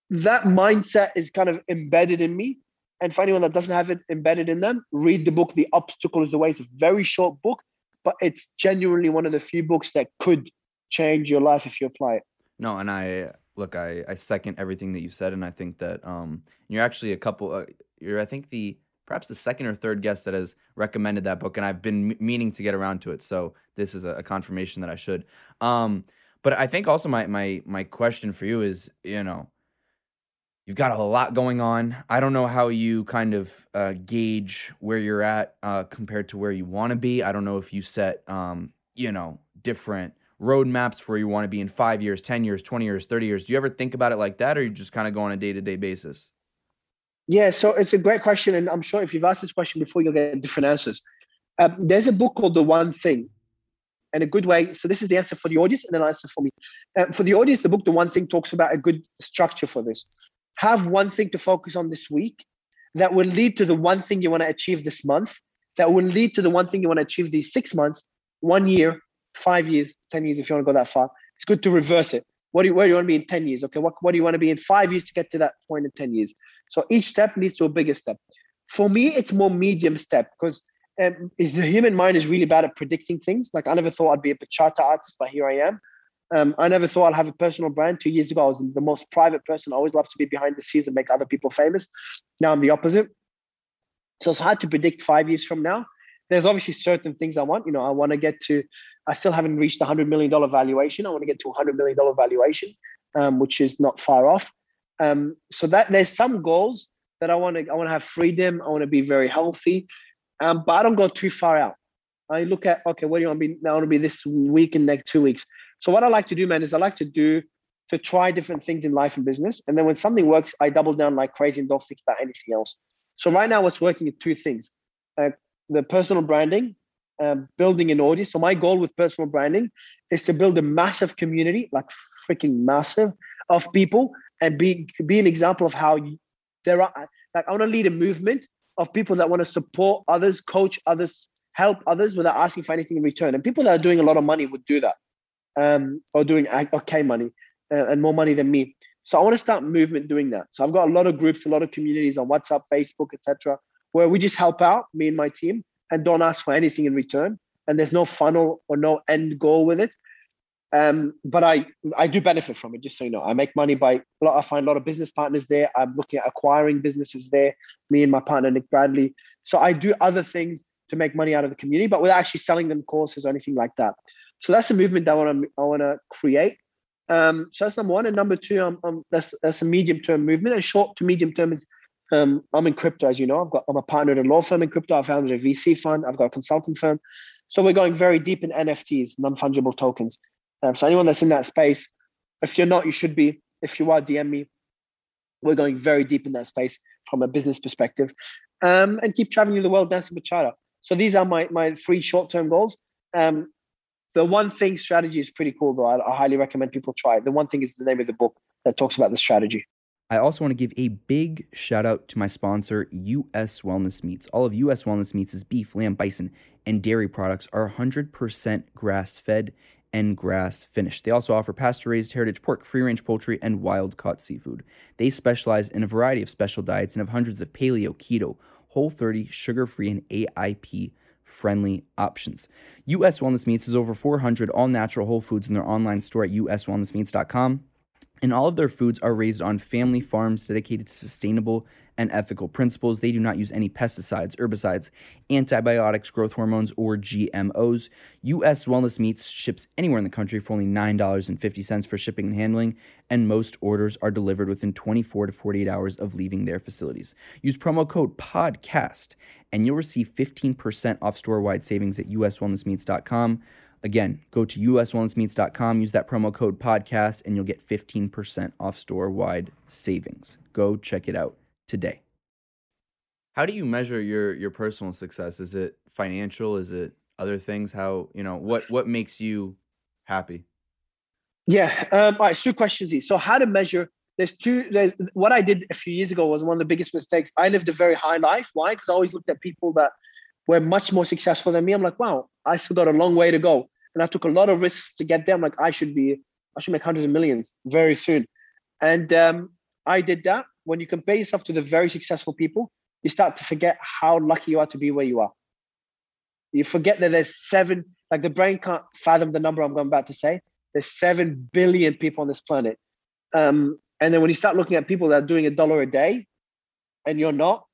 that mindset is kind of embedded in me. And for anyone that doesn't have it embedded in them, read the book, The Obstacle is the Way. It's a very short book, but it's genuinely one of the few books that could change your life if you apply it. No, and I look, I, I second everything that you said, and I think that um, you're actually a couple. Uh, you're, I think the perhaps the second or third guest that has recommended that book, and I've been m- meaning to get around to it. So this is a, a confirmation that I should. Um, but I think also my my my question for you is, you know, you've got a lot going on. I don't know how you kind of uh, gauge where you're at uh, compared to where you want to be. I don't know if you set, um, you know, different roadmaps for where you want to be in five years, ten years, twenty years, thirty years. Do you ever think about it like that, or you just kind of go on a day to day basis? Yeah, so it's a great question, and I'm sure if you've asked this question before, you'll get different answers. Um, there's a book called The One Thing, and a good way. So this is the answer for the audience, and an answer for me. Uh, for the audience, the book The One Thing talks about a good structure for this. Have one thing to focus on this week that will lead to the one thing you want to achieve this month. That will lead to the one thing you want to achieve these six months, one year, five years, 10 years, if you want to go that far. It's good to reverse it. What do you, where do you want to be in 10 years? Okay, what, what do you want to be in five years to get to that point in 10 years? So each step leads to a bigger step. For me, it's more medium step because um, the human mind is really bad at predicting things. Like I never thought I'd be a bachata artist, but here I am. Um, I never thought I'd have a personal brand. Two years ago, I was the most private person. I always loved to be behind the scenes and make other people famous. Now I'm the opposite. So it's hard to predict five years from now. There's obviously certain things I want. You know, I want to get to. I still haven't reached the hundred million dollar valuation. I want to get to a hundred million dollar valuation, um, which is not far off. Um, so that there's some goals that I want to. I want to have freedom. I want to be very healthy, um, but I don't go too far out. I look at okay, what do you want to be? Now I want to be this week and next two weeks. So what I like to do, man, is I like to do to try different things in life and business, and then when something works, I double down like crazy and don't think about anything else. So right now, what's working is two things: uh, the personal branding, um, building an audience. So my goal with personal branding is to build a massive community, like freaking massive, of people, and be be an example of how you, there are. Like I want to lead a movement of people that want to support others, coach others, help others without asking for anything in return. And people that are doing a lot of money would do that, um, or doing okay money uh, and more money than me. So I want to start movement doing that. So I've got a lot of groups, a lot of communities on WhatsApp, Facebook, etc., where we just help out me and my team and don't ask for anything in return. And there's no funnel or no end goal with it. Um, but I I do benefit from it, just so you know. I make money by I find a lot of business partners there. I'm looking at acquiring businesses there, me and my partner Nick Bradley. So I do other things to make money out of the community, but without actually selling them courses or anything like that. So that's a movement that I want to I want to create. Um, so that's number one. And number two, um, um, that's that's a medium term movement. And short to medium term is um, I'm in crypto, as you know. I've got I'm a partner at a law firm in crypto. I founded a VC fund. I've got a consulting firm. So we're going very deep in NFTs, non fungible tokens. Um, so anyone that's in that space, if you're not, you should be. If you are, DM me. We're going very deep in that space from a business perspective, um, and keep traveling the world dancing bachata. So these are my my three short term goals. Um, the one thing strategy is pretty cool though. I, I highly recommend people try it. The one thing is the name of the book that talks about the strategy. I also want to give a big shout out to my sponsor, US Wellness Meats. All of US Wellness Meats' is beef, lamb, bison, and dairy products are 100% grass fed and grass finished. They also offer pasture raised heritage pork, free range poultry, and wild caught seafood. They specialize in a variety of special diets and have hundreds of paleo, keto, whole 30, sugar free, and AIP friendly options. US Wellness Meats has over 400 all natural whole foods in their online store at uswellnessmeats.com. And all of their foods are raised on family farms dedicated to sustainable and ethical principles. They do not use any pesticides, herbicides, antibiotics, growth hormones, or GMOs. US Wellness Meats ships anywhere in the country for only $9.50 for shipping and handling, and most orders are delivered within 24 to 48 hours of leaving their facilities. Use promo code PODCAST and you'll receive 15% off store wide savings at uswellnessmeats.com. Again, go to uswellnessmeats.com, use that promo code podcast, and you'll get 15% off store wide savings. Go check it out today. How do you measure your your personal success? Is it financial? Is it other things? How you know what what makes you happy? Yeah. Um, all right. Two questions. So, how to measure? There's two. There's what I did a few years ago was one of the biggest mistakes. I lived a very high life. Why? Because I always looked at people that were much more successful than me. I'm like, wow, I still got a long way to go. And I took a lot of risks to get there. I'm like, I should be, I should make hundreds of millions very soon. And um, I did that. When you compare yourself to the very successful people, you start to forget how lucky you are to be where you are. You forget that there's seven, like the brain can't fathom the number I'm about to say. There's seven billion people on this planet. Um, and then when you start looking at people that are doing a dollar a day and you're not,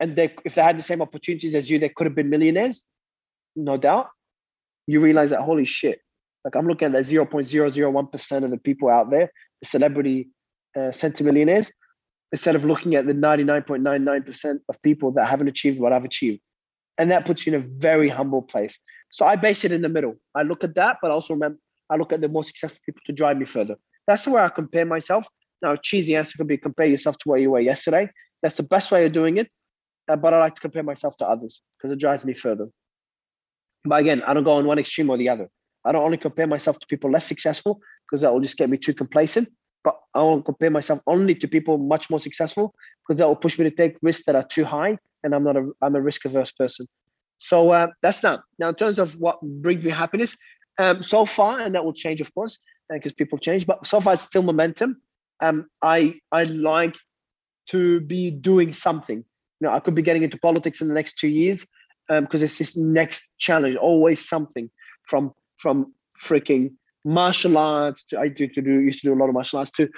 and they if they had the same opportunities as you, they could have been millionaires, no doubt. You realize that holy shit, like I'm looking at that 0.001% of the people out there, the celebrity uh, centimillionaires, instead of looking at the 99.99% of people that haven't achieved what I've achieved. And that puts you in a very humble place. So I base it in the middle. I look at that, but also remember, I look at the more successful people to drive me further. That's where I compare myself. Now, cheesy answer could be compare yourself to where you were yesterday. That's the best way of doing it but I like to compare myself to others because it drives me further. But again, I don't go on one extreme or the other. I don't only compare myself to people less successful because that will just get me too complacent. But I won't compare myself only to people much more successful because that will push me to take risks that are too high, and I'm not a I'm a risk averse person. So uh, that's that. Now, in terms of what brings me happiness, um, so far, and that will change, of course, because people change. But so far, it's still momentum. Um, I I like to be doing something. You know, I could be getting into politics in the next two years because um, it's this next challenge. Always something from from freaking martial arts. To, I do to do used to do a lot of martial arts to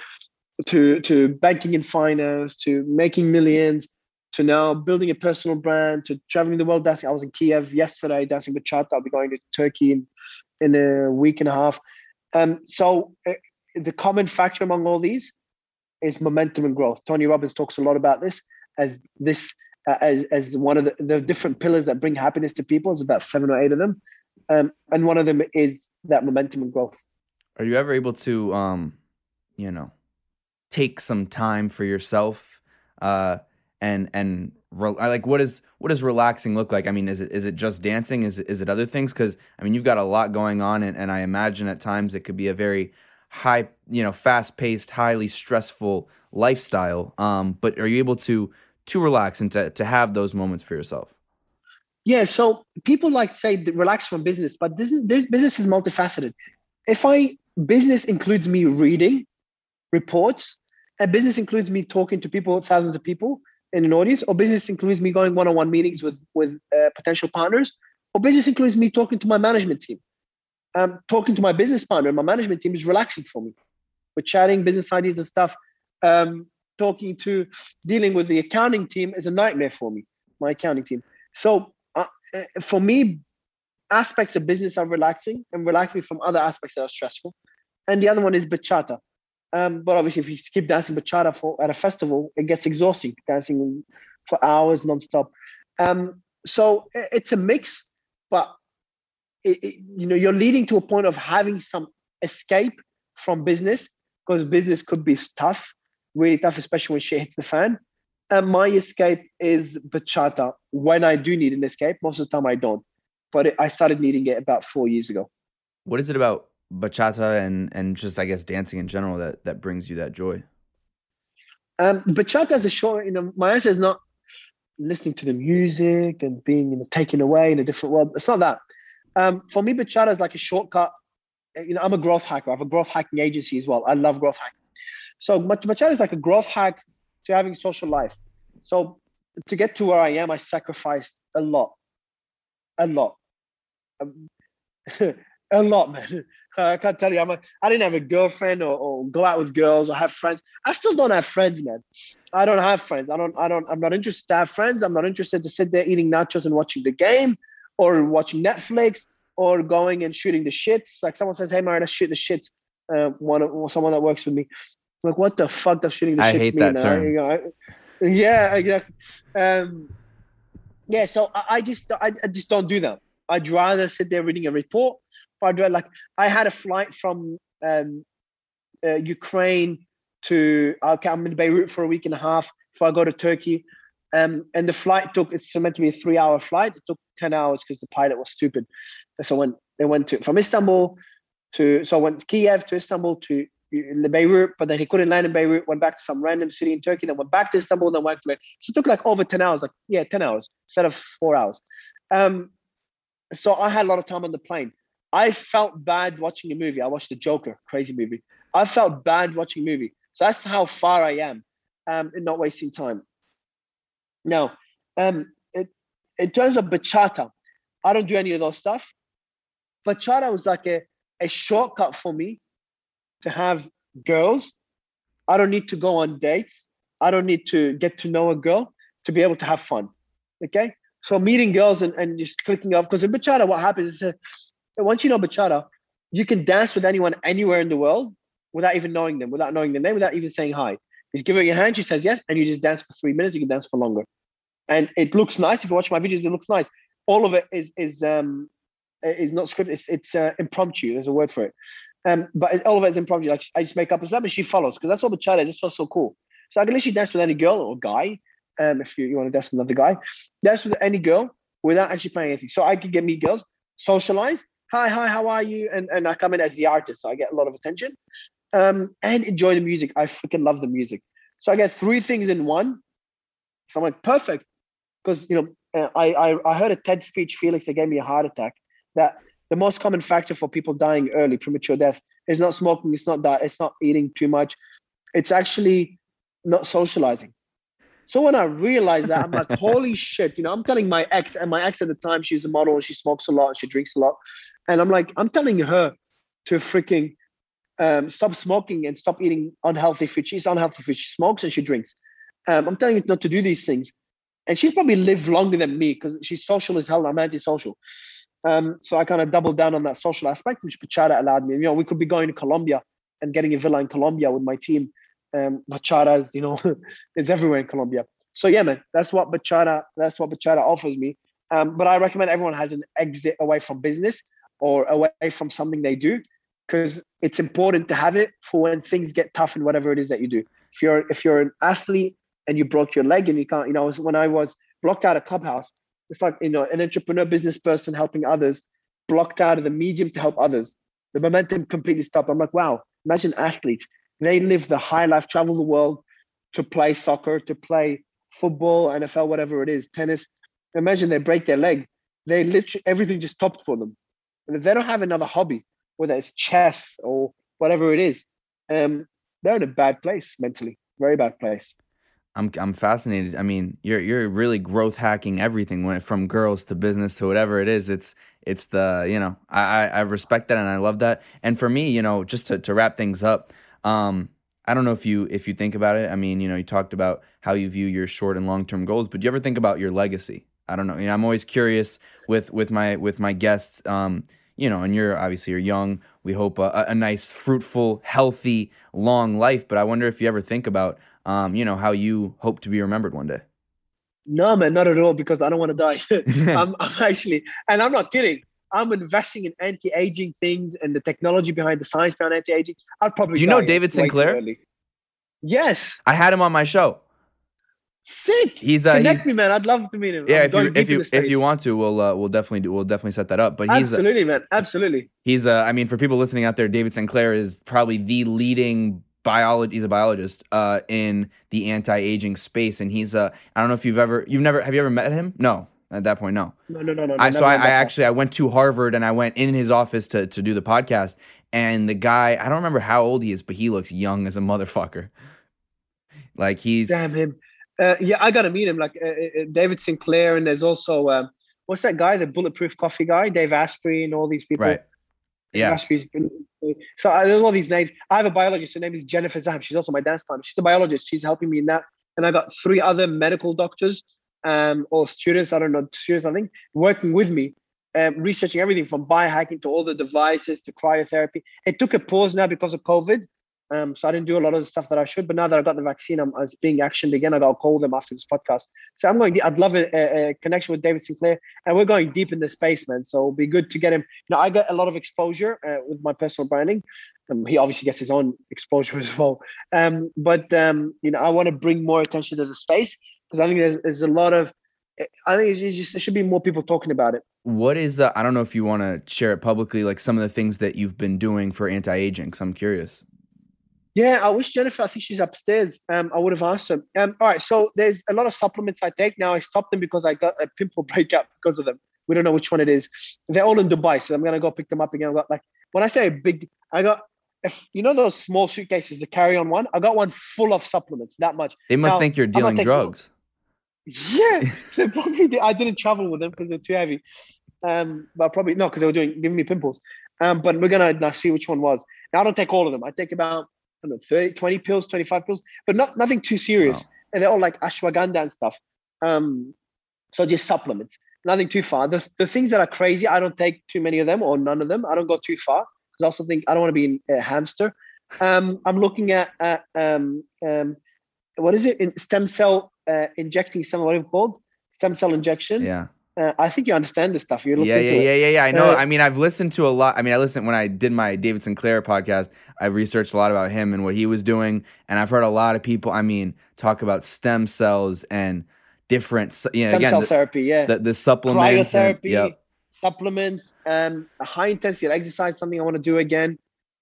to to banking and finance to making millions to now building a personal brand to traveling the world dancing. I was in Kiev yesterday dancing with bachata. I'll be going to Turkey in, in a week and a half. Um, so uh, the common factor among all these is momentum and growth. Tony Robbins talks a lot about this as this uh, as as one of the, the different pillars that bring happiness to people. It's about seven or eight of them, um, and one of them is that momentum and growth. Are you ever able to, um, you know, take some time for yourself? Uh, and and re- like what is what does relaxing look like? I mean, is it is it just dancing? Is it is it other things? Because I mean, you've got a lot going on, and, and I imagine at times it could be a very high, you know, fast paced, highly stressful lifestyle. Um, but are you able to to relax and to to have those moments for yourself? Yeah. So people like say relax from business, but this, this business is multifaceted. If I business includes me reading reports, and business includes me talking to people, thousands of people, in an audience, or business includes me going one-on-one meetings with with uh, potential partners, or business includes me talking to my management team. Um, talking to my business partner, my management team is relaxing for me. We're chatting business ideas and stuff. Um, talking to dealing with the accounting team is a nightmare for me. My accounting team. So uh, uh for me, aspects of business are relaxing and relaxing from other aspects that are stressful. And the other one is bachata. Um, but obviously, if you keep dancing bachata for at a festival, it gets exhausting dancing for hours nonstop. Um, so it's a mix, but it, it, you know you're leading to a point of having some escape from business because business could be tough, really tough, especially when shit hits the fan. And my escape is bachata. When I do need an escape, most of the time I don't. But it, I started needing it about four years ago. What is it about bachata and and just I guess dancing in general that that brings you that joy? Um, bachata is a short. You know, my answer is not listening to the music and being you know taken away in a different world. It's not that. Um, for me, bachata is like a shortcut. You know, I'm a growth hacker. I have a growth hacking agency as well. I love growth hacking. So bachata is like a growth hack to having social life. So to get to where I am, I sacrificed a lot, a lot. Um, (laughs) a lot, man. I can't tell you. I'm a, I didn't have a girlfriend or, or, go out with girls or have friends. I still don't have friends, man. I don't have friends. I don't. I don't. I'm not interested to have friends. I'm not interested to sit there eating nachos and watching the game, or watching Netflix, or going and shooting the shits. Like someone says, "Hey, let's shoot the shits." Uh, one someone that works with me. Like, what the fuck does shooting the I shits hate mean? That term. You know, I, (laughs) yeah, exactly. Um, yeah. So I, I just, I, I just don't do that. I'd rather sit there reading a report I'd rather, like I had a flight from um, uh, Ukraine to okay, I'm in Beirut for a week and a half before I go to Turkey. Um, and the flight took it's meant to be a three hour flight. It took 10 hours because the pilot was stupid. So when they went to from Istanbul to so I went to Kiev to Istanbul to the Beirut, but then he couldn't land in Beirut, went back to some random city in Turkey, then went back to Istanbul, then went to Beirut. So it took like over 10 hours, like yeah, 10 hours instead of four hours. Um, so I had a lot of time on the plane. I felt bad watching a movie. I watched the Joker, crazy movie. I felt bad watching a movie. So that's how far I am um, in not wasting time. Now, um, it, in terms of bachata, I don't do any of those stuff. Bachata was like a, a shortcut for me to have girls. I don't need to go on dates. I don't need to get to know a girl to be able to have fun. Okay. So meeting girls and, and just clicking off because in bachata, what happens is a, once you know bachata, you can dance with anyone anywhere in the world without even knowing them, without knowing their name, without even saying hi. You give her a hand, she says yes, and you just dance for three minutes. You can dance for longer, and it looks nice. If you watch my videos, it looks nice. All of it is is um is not scripted. It's, it's uh, impromptu. There's a word for it. Um, but all of it is impromptu. Like I just make up a step and she follows because that's all bachata. It just feels so cool. So I can literally dance with any girl or guy. Um, if you, you want to dance with another guy, dance with any girl without actually playing anything. So I could get me girls, socialize, hi, hi, how are you? And, and I come in as the artist, so I get a lot of attention um, and enjoy the music. I freaking love the music. So I get three things in one. So I'm like, perfect. Because, you know, uh, I, I I heard a TED speech, Felix, that gave me a heart attack. That the most common factor for people dying early, premature death, is not smoking, it's not that, it's not eating too much, it's actually not socializing. So when I realized that, I'm like, (laughs) holy shit, you know, I'm telling my ex, and my ex at the time, she's a model and she smokes a lot and she drinks a lot. And I'm like, I'm telling her to freaking um, stop smoking and stop eating unhealthy food. She's unhealthy food. She smokes and she drinks. Um, I'm telling her not to do these things. And she's probably lived longer than me because she's social as hell. I'm antisocial. Um, so I kind of doubled down on that social aspect, which Bachata allowed me. You know, we could be going to Colombia and getting a villa in Colombia with my team. Um, Bachata is, you know, (laughs) it's everywhere in Colombia. So yeah, man, that's what Bachata, that's what Bachata offers me. Um, but I recommend everyone has an exit away from business or away from something they do because it's important to have it for when things get tough and whatever it is that you do. If you're if you're an athlete and you broke your leg and you can't, you know, when I was blocked out of clubhouse, it's like you know an entrepreneur business person helping others, blocked out of the medium to help others. The momentum completely stopped. I'm like, wow, imagine athletes. They live the high life, travel the world to play soccer, to play football, NFL, whatever it is, tennis. Imagine they break their leg. They literally everything just stopped for them. And if they don't have another hobby, whether it's chess or whatever it is, um, they're in a bad place mentally, very bad place. I'm I'm fascinated. I mean, you're you're really growth hacking everything when from girls to business to whatever it is. It's it's the you know I I respect that and I love that. And for me, you know, just to to wrap things up, um, I don't know if you if you think about it. I mean, you know, you talked about how you view your short and long term goals, but do you ever think about your legacy? I don't know. You know, I'm always curious with with my with my guests. Um, you know, and you're obviously you're young. We hope a, a nice, fruitful, healthy, long life. But I wonder if you ever think about, um, you know, how you hope to be remembered one day. No, man, not at all. Because I don't want to die. (laughs) (laughs) I'm, I'm actually, and I'm not kidding. I'm investing in anti-aging things and the technology behind the science behind anti-aging. I'll probably. Do you know David Sinclair? Yes. I had him on my show. Sick. He's uh, connect he's, me, man. I'd love to meet him. Yeah, I'm if you if you if you want to, we'll uh, we'll definitely do, we'll definitely set that up. But he's absolutely, uh, man, absolutely. He's uh, I mean, for people listening out there, David Sinclair is probably the leading biology. He's a biologist uh, in the anti-aging space, and he's uh, I don't know if you've ever you've never have you ever met him? No. At that point, no. No, no, no, no. I, so I, I actually I went to Harvard and I went in his office to to do the podcast, and the guy I don't remember how old he is, but he looks young as a motherfucker. Like he's damn him. Uh, yeah, I got to meet him. Like uh, uh, David Sinclair, and there's also um, what's that guy, the Bulletproof Coffee guy, Dave Asprey, and all these people. Right. Yeah. Asprey's been, so uh, there's all these names. I have a biologist. Her name is Jennifer Zaham. She's also my dance partner. She's a biologist. She's helping me in that. And I got three other medical doctors um, or students. I don't know, students. I think working with me, um, researching everything from biohacking to all the devices to cryotherapy. It took a pause now because of COVID, um, so I didn't do a lot of the stuff that I should. But now that I got the vaccine, I'm, it's being actioned again. I to call them after this podcast. So I'm going. I'd love a, a, connection with David Sinclair, and we're going deep in the space, man. So it'll be good to get him. Now I got a lot of exposure uh, with my personal branding. Um, he obviously gets his own exposure as well. Um, but um, you know, I want to bring more attention to the space because I think there's, there's a lot of. I think just, there should be more people talking about it. What is? Uh, I don't know if you want to share it publicly, like some of the things that you've been doing for anti-aging. Because I'm curious. Yeah, I wish Jennifer, I think she's upstairs. Um, I would have asked her. Um, all right, so there's a lot of supplements I take now. I stopped them because I got a pimple (laughs) breakup because of them. We don't know which one it is. They're all in Dubai, so I'm gonna go pick them up again. I got like when I say big, I got if you know those small suitcases, the carry-on one. I got one full of supplements. That much. They must now, think you're dealing drugs. Yeah, (laughs) they probably did. I didn't travel with them because they're too heavy. Um, but probably no, because they were doing giving me pimples. Um, but we're gonna now see which one was. Now I don't take all of them. I take about I don't know, 30, 20 pills, 25 pills, but not nothing too serious. Wow. And they're all like ashwagandha and stuff. Um, so just supplements, nothing too far. The, the things that are crazy, I don't take too many of them or none of them. I don't go too far because I also think I don't want to be a hamster. Um, I'm looking at, at um, um, what is it? In stem cell uh, injecting some what it called? Stem cell injection. Yeah. Uh, I think you understand this stuff. You yeah, yeah, yeah, yeah, yeah. I know. Uh, I mean, I've listened to a lot. I mean, I listened when I did my David Sinclair podcast. I researched a lot about him and what he was doing, and I've heard a lot of people. I mean, talk about stem cells and different. You know, stem again, cell the, therapy. Yeah, the, the supplements, cryotherapy, and, yep. supplements, um, a high intensity exercise. Something I want to do again.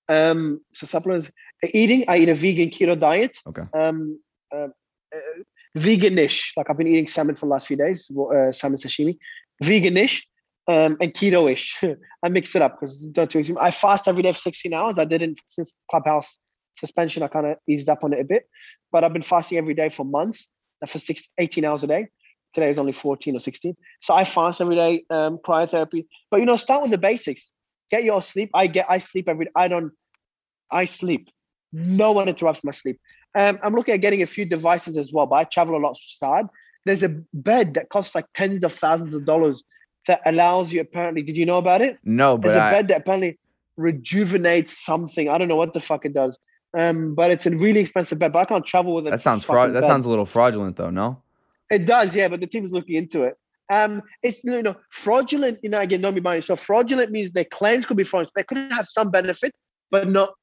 Um, so supplements, eating. I eat a vegan keto diet. Okay. Um, uh veganish. Like I've been eating salmon for the last few days, uh, salmon sashimi, veganish, um, and keto-ish. (laughs) I mix it up because don't extreme. I fast every day for 16 hours. I didn't since Clubhouse suspension. I kind of eased up on it a bit, but I've been fasting every day for months, uh, for six, 18 hours a day. Today is only 14 or 16. So I fast every day, um, cryotherapy. But you know, start with the basics. Get your sleep. I get I sleep every I don't I sleep. No one interrupts my sleep. Um, I'm looking at getting a few devices as well, but I travel a lot for Stad. There's a bed that costs like tens of thousands of dollars that allows you apparently. Did you know about it? No, but there's a I, bed that apparently rejuvenates something. I don't know what the fuck it does. Um, but it's a really expensive bed. But I can't travel with it. that sounds fraud. That sounds a little fraudulent, though. No. It does, yeah. But the team is looking into it. Um, it's you know fraudulent. You know, again, don't be buying. So fraudulent means their claims could be fraudulent. They could have some benefit, but not.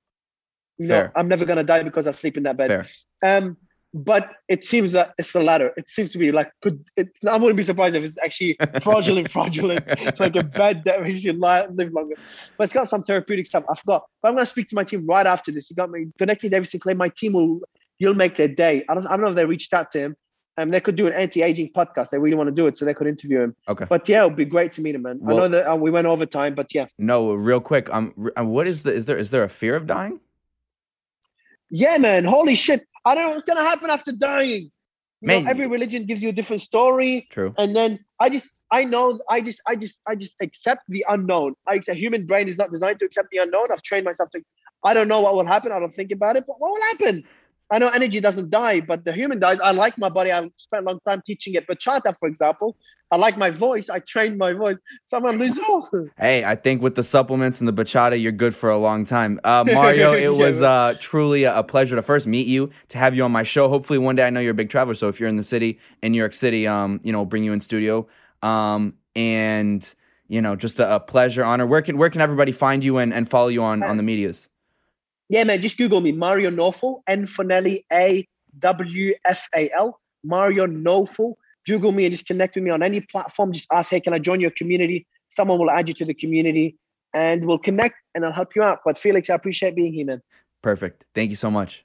Fair. I'm never gonna die because I sleep in that bed. Fair. Um, but it seems that it's the latter. It seems to be like could. It, I wouldn't be surprised if it's actually (laughs) fraudulent, fraudulent, it's like a bed that makes you li- live longer. But it's got some therapeutic stuff. I forgot. But I'm gonna speak to my team right after this. You got me. Connect me, David Sinclair. My team will. You'll make their day. I don't. I don't know if they reached out to him. Um, they could do an anti-aging podcast. They really want to do it, so they could interview him. Okay. But yeah, it would be great to meet him, man. Well- I know that uh, we went over time, but yeah, No, real quick. Um, uh, what is the? Is there is there a fear of dying? Yeah, man. Holy shit! I don't know what's gonna happen after dying. You know, Man, every religion gives you a different story. True. and then I just I know I just I just I just accept the unknown. I accept human brain is not designed to accept the unknown. I've trained myself to I don't know what will happen. I don't think about it, but what will happen? I know energy doesn't die, but the human dies. I like my body. I spent a long time teaching it. Bachata, for example, I like my voice. I trained my voice. Someone lose it all. (laughs) Hey, I think with the supplements and the bachata, you're good for a long time. Uh, Mario, (laughs) it Yeah, was uh, truly a a pleasure to first meet you, to have you on my show. Hopefully, one day I know you're a big traveler. So if you're in the city, in New York City, um, you know, we'll bring you in studio. Um, and you know, just a, a pleasure, honor. Where can where can everybody find you and, and follow you on on the medias? Yeah, man, just Google me, Mario Nawfal, N for A W F A L, Mario Nawfal. Google me and just connect with me on any platform. Just ask, hey, can I join your community? Someone will add you to the community and we'll connect and I'll help you out. But Felix, I appreciate being here, man. Perfect. Thank you so much.